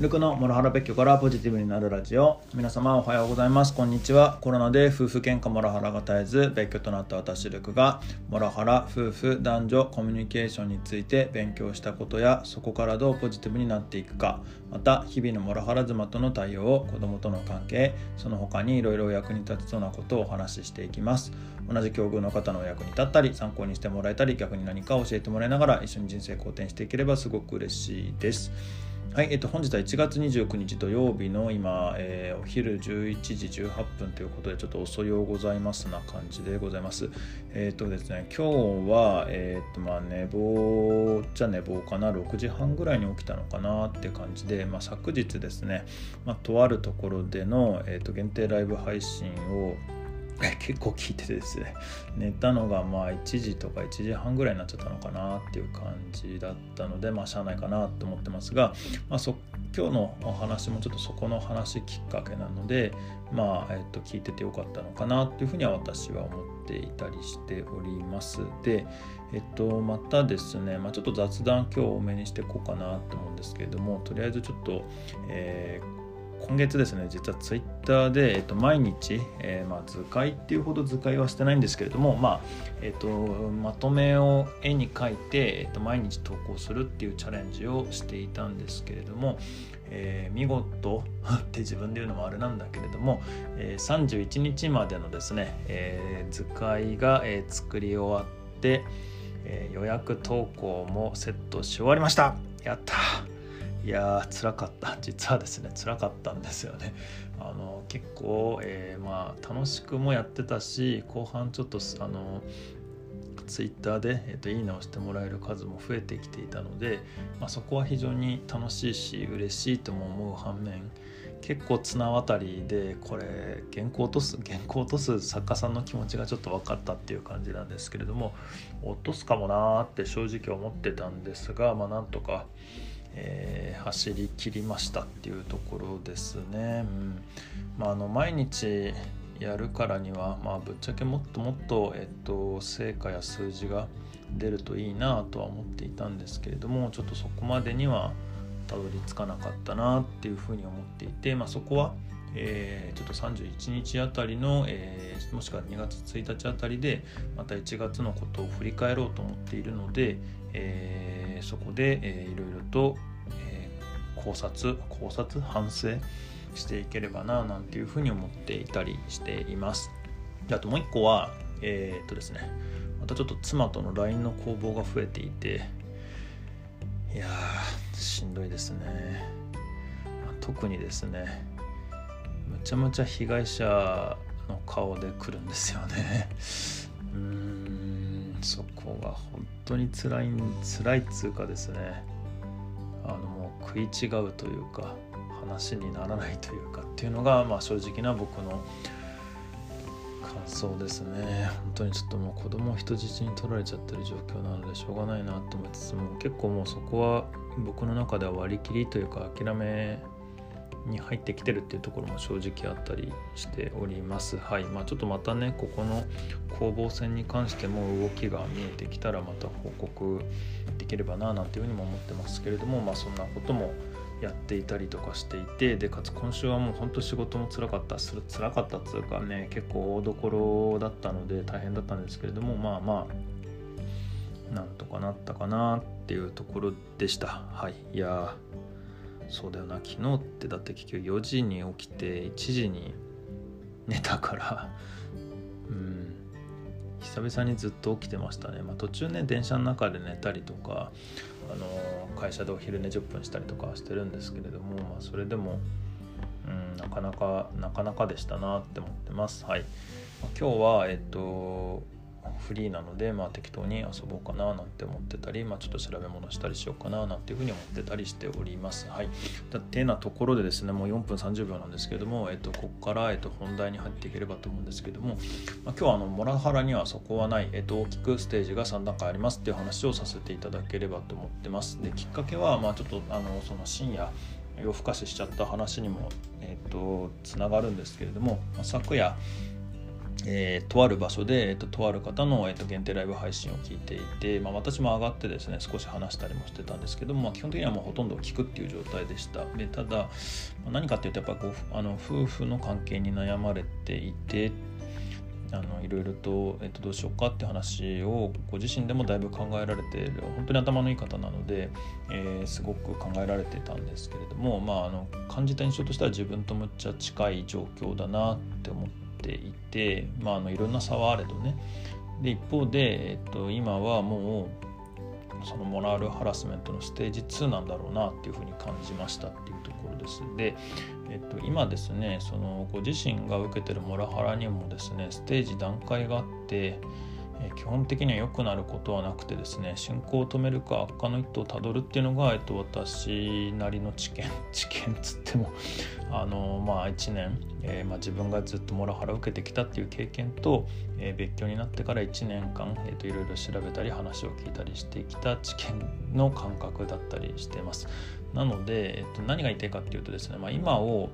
ルクのモラハラ別居からポジティブになるラジオ。皆様おはようございます。こんにちは。コロナで夫婦喧嘩モラハラが絶えず別居となった私ルクがモラハラ夫婦男女コミュニケーションについて勉強したことやそこからどうポジティブになっていくかまた日々のモラハラ妻との対応子供との関係その他にいろいろ役に立つそうなことをお話ししていきます。同じ境遇の方のお役に立ったり参考にしてもらえたり逆に何か教えてもらいながら一緒に人生好転していければすごく嬉しいです。はい、えっと、本日は1月29日土曜日の今、えー、お昼11時18分ということで、ちょっと遅ようございますな感じでございます。えっ、とですね、今日は、えっ、と、まあ、寝坊じゃ寝坊かな、6時半ぐらいに起きたのかなって感じで、まあ、昨日ですね、まあ、とあるところでの、えっ、と、限定ライブ配信を、結構聞いててですね。寝たのがまあ1時とか1時半ぐらいになっちゃったのかなっていう感じだったのでまあしゃあないかなと思ってますが、まあ、そ今日のお話もちょっとそこの話きっかけなのでまあ、えっと、聞いててよかったのかなっていうふうには私は思っていたりしております。でえっとまたですね、まあ、ちょっと雑談今日多めにしていこうかなと思うんですけれどもとりあえずちょっと、えー今月ですね実はツイッターで、えっと、毎日、えー、まあ、図解っていうほど図解はしてないんですけれども、まあえっと、まとめを絵に描いて、えっと、毎日投稿するっていうチャレンジをしていたんですけれども、えー、見事 って自分で言うのもあれなんだけれども、えー、31日までのですね、え図解が、え作り終わって、え予約投稿もセットし終わりました。やったいやー辛かった。実はですね辛かったんですよね。あの結構、えー、まあ楽しくもやってたし後半ちょっとあのツイッターで、えーと、いいねをしてもらえる数も増えてきていたので、まあ、そこは非常に楽しいし嬉しいとも思う反面結構綱渡りでこれ原稿落とす原稿落とす作家さんの気持ちがちょっと分かったっていう感じなんですけれども落とすかもなーって正直思ってたんですがまあなんとかえー、走り切りましたっていうところですね。うんまあ、あの毎日やるからには、まあ、ぶっちゃけもっともっと、えっと、成果や数字が出るといいなとは思っていたんですけれどもちょっとそこまでにはたどり着かなかったなっていうふうに思っていて、まあ、そこは、えー、ちょっと31日あたりの、えー、もしくは2月1日あたりでまた1月のことを振り返ろうと思っているので、えーそこで、えー、いろいろと、え、考察考察反省していければななんていうふうに思っていたりしています。であともう一個はえー、っとですねまたちょっと妻との LINE の攻防が増えていていやーしんどいですね、まあ、特にですねむちゃむちゃ被害者の顔で来るんですよね。そこが本当に辛い辛いっつうかですね。あのもう食い違うというか話にならないというかっていうのが、まあ、正直な僕の感想ですね。本当にちょっともう子供を人質に取られちゃってる状況なのでしょうがないなと思いつつも結構もうそこは僕の中では割り切りというか諦めに入ってきてるっていうところも正直あったりしております。はい。まあちょっとまたね、ここの攻防戦に関しても動きが見えてきたらまた報告できればななんていうふうにも思ってますけれども、まあそんなこともやっていたりとかしていてでかつ今週はもうほんと仕事もつらかったつらかったっつうかね結構大どころだったので大変だったんですけれどもまあまあなんとかなったかなっていうところでしたはいいやそうだよな。昨日ってだって結局4時に起きて1時に寝たから。うん。久々にずっと起きてましたね、まあ、途中ね電車の中で寝たりとかあの会社でお昼寝10分したりとかしてるんですけれども、まあ、それでもうんなかなかなかなかでしたなって思ってます。はい、まあ、今日はえっとフリーなので、まあ、適当に遊ぼうかななんて思ってたり、まあ、ちょっと調べ物したりしようかななんていうふうに思ってたりしております。はい。だってなところでですね、もう4分30秒なんですけども、えっと、ここから、えっと、本題に入っていければと思うんですけども、まあ、今日はあのモラハラにはそこはない、えっと、大きくステージが3段階ありますっていう話をさせていただければと思ってます。で、きっかけは、まあ、ちょっとあのその深夜、夜更かししちゃった話にも、えっと、つながるんですけれども、まあ、昨夜、えー、とある場所で、えーと、とある方の、えーと、限定ライブ配信を聞いていて、まあ、私も上がってですね少し話したりもしてたんですけども、まあ、基本的にはもうほとんど聞くっていう状態でしたでただ、まあ、何かっていうとやっぱこうあの夫婦の関係に悩まれていてあのいろいろと,、えーと、どうしようかって話をご自身でもだいぶ考えられている本当に頭のいい方なので、えー、すごく考えられてたんですけれども、まあ、あの感じた印象としては自分とむっちゃ近い状況だなって思って。ていて、まあ、あのいろんな差はあれどねで一方で、えっと、今はもうそのモラルハラスメントのステージ2なんだろうなっていうふうに感じましたっていうところです。で、えっと、今ですねそのご自身が受けてるモラハラにもですねステージ段階があって基本的には良くなることはなくてですね進行を止めるか悪化の一途をたどるっていうのが、えっと、私なりの知見 知見つってもあのまあ1年、えー、まあ、自分がずっとモラハラ受けてきたっていう経験と、えー、別居になってから1年間、えーと、いろいろ調べたり話を聞いたりしてきた知見の感覚だったりしてます。なので、えーと、と何が言いたいかっていうとですね、まあ、今を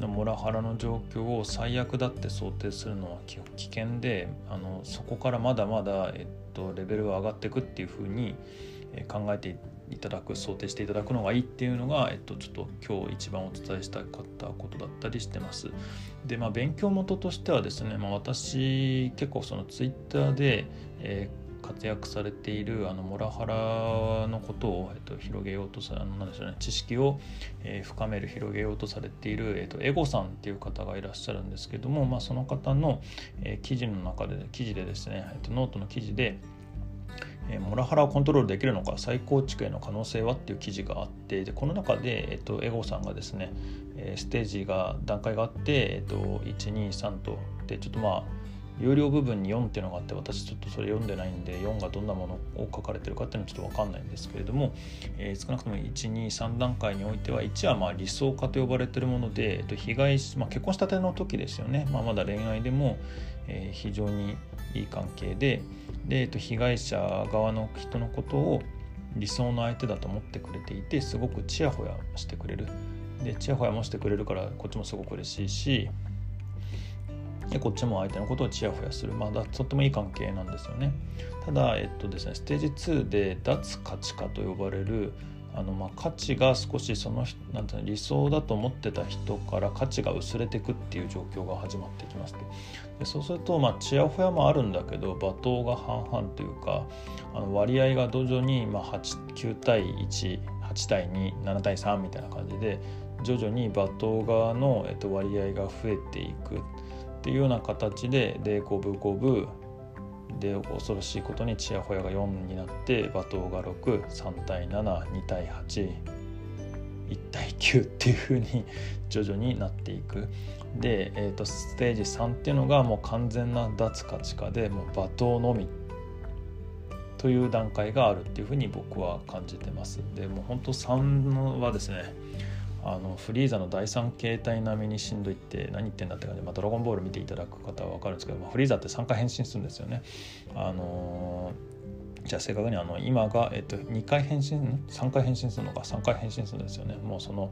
モラハラの状況を最悪だって想定するのは危険であのそこからまだまだ、えっと、レベルが上がっていくっていうふうに考えていただく想定していただくのがいいっていうのが、えっと、ちょっと今日一番お伝えしたかったことだったりしてます。でまあ勉強元としてはですね、まあ、私結構そのツイッターで、えー活躍されているあのモラハラのことを、えっと、広げようとさなんでしょう、ね、知識を、えー、深める広げようとされている、えっと、エゴさんっていう方がいらっしゃるんですけども、まあ、その方の、えー、記事の中で記事でですね、えっと、ノートの記事でえモラハラをコントロールできるのか再構築への可能性はっていう記事があってでこの中で、えっと、エゴさんがですね、えステージが段階があって、えっと、123とでちょっとまあ有料部分に4っていうのがあって私ちょっとそれ読んでないんで4がどんなものを書かれてるかっていうのはちょっと分かんないんですけれども、えー、少なくとも123段階においては1はまあ理想化と呼ばれてるもので、えっと、被害、まあ、結婚したての時ですよね、まあ、まだ恋愛でも、えー、非常にいい関係でで、えっと、被害者側の人のことを理想の相手だと思ってくれていてすごくちやほやしてくれる。でちやほやもしてくれるからこっちもすごく嬉しいしでこっちも相手のことをちやほやする。まあとってもいい関係なんですよね。ただえっとですねステージ2で脱価値化と呼ばれるあのまあ価値が少しそのなんていうの理想だと思ってた人から価値が薄れていくっていう状況が始まってきますでそうするとまあちやほやもあるんだけど罵倒が半々というかあの割合が徐々にまあ8 9対18対27対3みたいな感じで徐々に罵倒側の、えっと、割合が増えていくっていうような形でで五分五分。で恐ろしいことにチヤホヤが4になって罵倒が63対72対81対9っていうふうに徐々になっていく。で、えーと、ステージ3っていうのがもう完全な脱価値化でもう罵倒のみ。という段階があるっていうふうに僕は感じてます。でもう本当3はですねあのフリーザの第3形態並みにしんどいって何言ってんだって感じで、まあ、ドラゴンボール見ていただく方は分かるんですけど、まあ、フリーザって3回変身するんですよね。あのー、じゃあ正確にあの今が、えっと、2回変身3回変身するのか3回変身するんですよね。もうその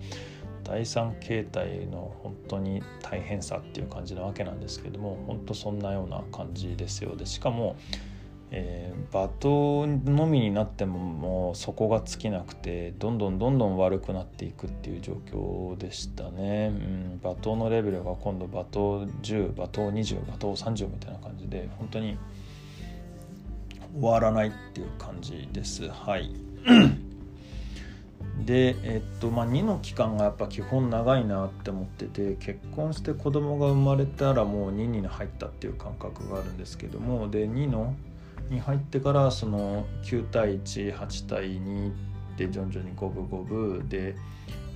第3形態の本当に大変さっていう感じなわけなんですけども本当そんなような感じですよでしかもえー、罵倒のみになってももう底が尽きなくてどんどんどんどん悪くなっていくっていう状況でしたね、うん、罵倒のレベルが今度罵倒10罵倒20罵倒30みたいな感じで本当に終わらないっていう感じです。はい。でえっとまあ2の期間がやっぱ基本長いなって思ってて結婚して子供が生まれたらもう2に入ったっていう感覚があるんですけどもで2のに入ってからその9対18対2で徐々に五分五分で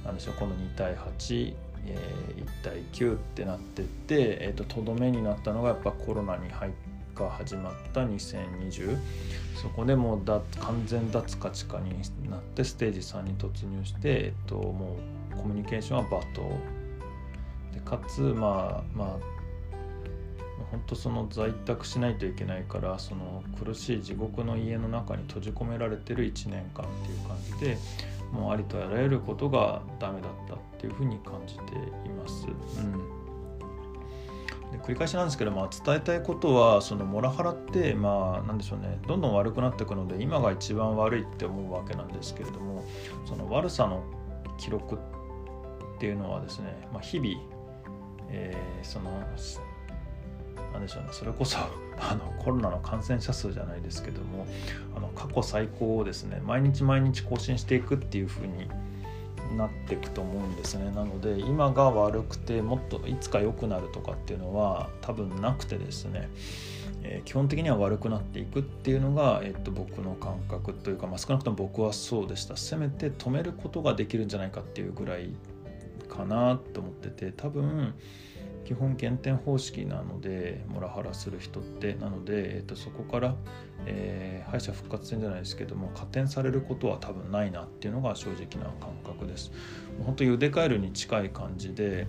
なんでしょう今度2対8、えー、1対9ってなってってえー、ととどめになったのがやっぱコロナに入が始まった2020そこでもうだ完全脱価値化になってステージ3に突入して、えっと、もうコミュニケーションは罵倒でかつまあまあ本当その在宅しないといけないからその苦しい地獄の家の中に閉じ込められてる1年間っていう感じでもうありとあらゆることがダメだったっていうふうに感じています。うんで繰り返しなんですけど、まあ、伝えたいことはそのモラハラってまあなんでしょうねどんどん悪くなっていくので今が一番悪いって思うわけなんですけれどもその悪さの記録っていうのはですね、まあ、日々、えー、そのなんでしょうね。それこそあのコロナの感染者数じゃないですけどもあの過去最高をですね。毎日毎日更新していくっていうふうになっていくと思うんですね。なので今が悪くてもっといつか良くなるとかっていうのは多分なくてですね、えー、基本的には悪くなっていくっていうのが、えー、っと僕の感覚というか、まあ、少なくとも僕はそうでした。せめて止めることができるんじゃないかっていうぐらいかなと思ってて多分基本減点方式なのでモラハラする人ってなので、えー、とそこから、えー、敗者復活戦じゃないですけども加点されることは多分ないなっていうのが正直な感覚です。本当に腕カエルに近い感じで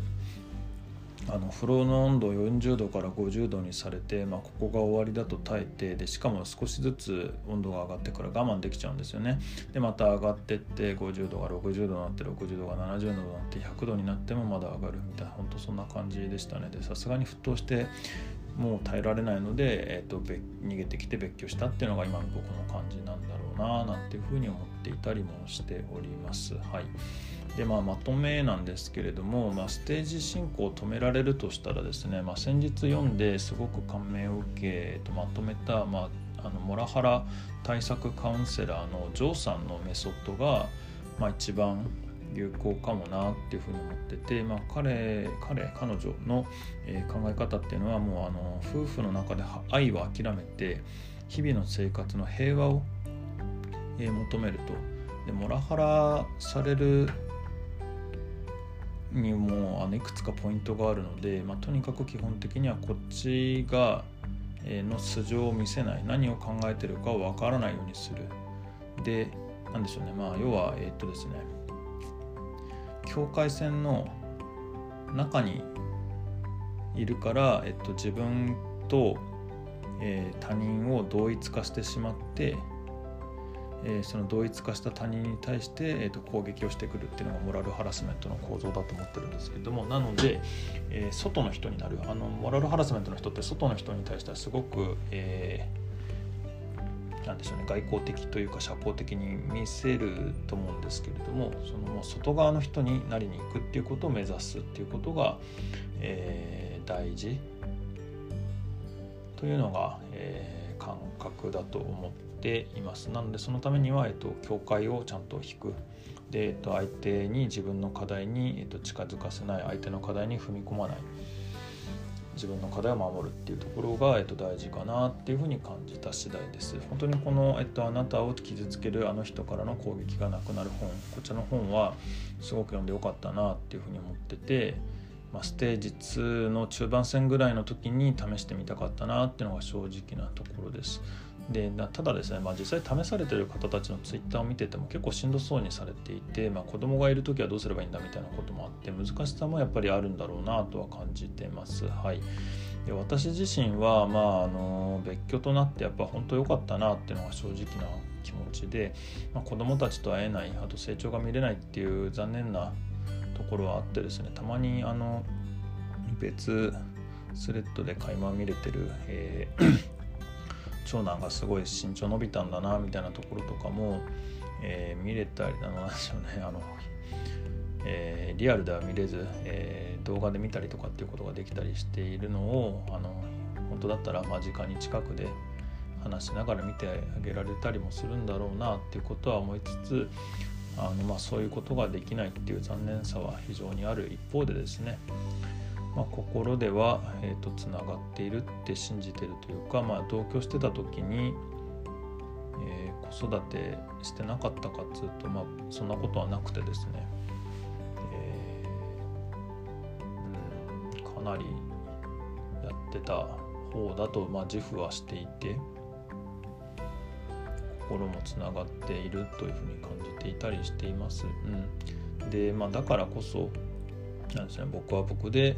あの風呂の温度を40度から50度にされて、まあ、ここが終わりだと耐えてでしかも少しずつ温度が上がってから我慢できちゃうんですよね。でまた上がってって50度が60度になって60度が70度になって100度になってもまだ上がるみたいな本当そんな感じでしたね。でさすがに沸騰してもう耐えられないので、えーと、と逃げてきて別居したっていうのが今の僕の感じなんだろうななんていうふうに思っていたりもしております。はい。でまあ、まとめなんですけれども、まあ、ステージ進行を止められるとしたらですね、まあ、先日読んですごく感銘を受けとまとめた、まあ、あのモラハラ対策カウンセラーのジョーさんのメソッドが、まあ、一番有効かもなっていうふうに思ってて、まあ、彼彼彼女の、え考え方っていうのはもうあの夫婦の中で愛を諦めて日々の生活の平和を、え求めると。でモラハラされるにもあのいくつかポイントがあるので、まあ、とにかく基本的にはこっちが、えの素性を見せない何を考えてるかわからないようにする。で何でしょうね。まあ要はえー、っとですね。境界線の中にいるから、えっと、自分と、えー、他人を同一化してしまってえー、その同一化した他人に対して、えーと、攻撃をしてくるっていうのがモラルハラスメントの構造だと思ってるんですけどもなので、えー、外の人になるあのモラルハラスメントの人って外の人に対してはすごく、えー、なんでしょうね外交的というか社交的に見せると思うんですけれどもそのもう外側の人になりに行くっていうことを目指すっていうことが、えー、大事というのが、えー、感覚だと思ってています。なのでそのためには、えっと、境界をちゃんと引く。で、えっと、相手に自分の課題に、えっと、近づかせない相手の課題に踏み込まない。自分の課題を守るっていうところが、えっと、大事かなっていうふうに感じた次第です。本当にこの、えっと、あなたを傷つけるあの人からの攻撃がなくなる本。こちらの本はすごく読んでよかったなっていうふうに思っててまあ、ステージ2の中盤戦ぐらいの時に試してみたかったなっていうのが正直なところです。でただですね、まあ、実際試されてる方たちのツイッターを見てても結構しんどそうにされていて、まあ、子供がいる時はどうすればいいんだみたいなこともあって難しさもやっぱりあるんだろうなとは感じてます。はい、で私自身は、まあ、あの別居となってやっぱ本当良かったなっていうのが正直な気持ちで、まあ、子供たちと会えないあと成長が見れないっていう残念なところはあってですねたまにあの別スレッドで垣間見れてる、えー長男がすごい身長伸びたんだなみたいなところとかも、えー、見れたりなんでしょうね。あの、えー、リアルでは見れず、えー、動画で見たりとかっていうことができたりしているのをあの本当だったら間近に近くで話しながら見てあげられたりもするんだろうなっていうことは思いつつあの、まあ、そういうことができないっていう残念さは非常にある一方でですねまあ、心では、えーと、つながっているって信じてるというか、まあ、同居してた時に、えー、子育てしてなかったかっつうと、まあ、そんなことはなくてですね、えー、うん、かなりやってた方だと、まあ、自負はしていて心もつながっているというふうに感じていたりしています。うん、で、まあ、だからこそなんですね僕は僕で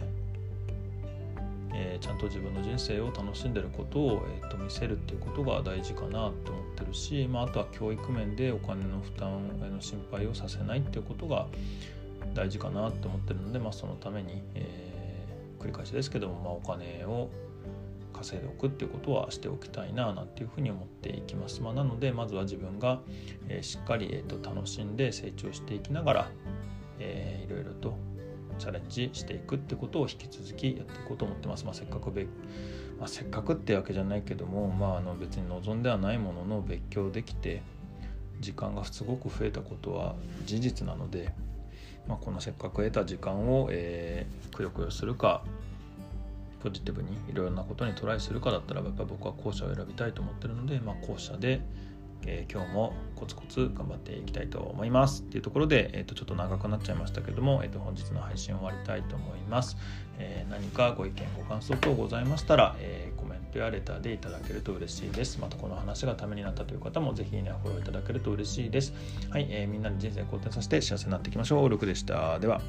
えー、ちゃんと自分の人生を楽しんでることを、えー、と見せるっていうことが大事かなと思ってるし、まあ、あとは教育面でお金の負担への心配をさせないっていうことが大事かなと思ってるので、まあ、そのために、えー、繰り返しですけども、まあ、お金を稼いでおくっていうことはしておきたいななんていうふうに思っていきます。まあ、なのでまずは自分が、えしっかり、えーと、楽しんで成長していきながら、えー、いろいろとチャレンジしていくってことを引き続きやっていこうと思ってます。まあ、せっかくべ、まあ、せっかくってわけじゃないけども、まあ、あの別に望んではないものの別居できて時間がすごく増えたことは事実なので、まあ、このせっかく得た時間を、えー、くよくよするかポジティブにいろいろなことにトライするかだったらやっぱ僕は後者を選びたいと思ってるので、まあ、後者で、え、今日もコツコツ頑張っていきたいと思います。っていうところで、えー、とちょっと長くなっちゃいましたけども、えー、と本日の配信終わりたいと思います、えー、何かご意見ご感想等ございましたら、えー、コメントやレターでいただけると嬉しいです。またこの話がためになったという方もぜひねフォローいただけると嬉しいです。はい、えー、みんなで人生好転させて幸せになっていきましょう。ルクでした。では。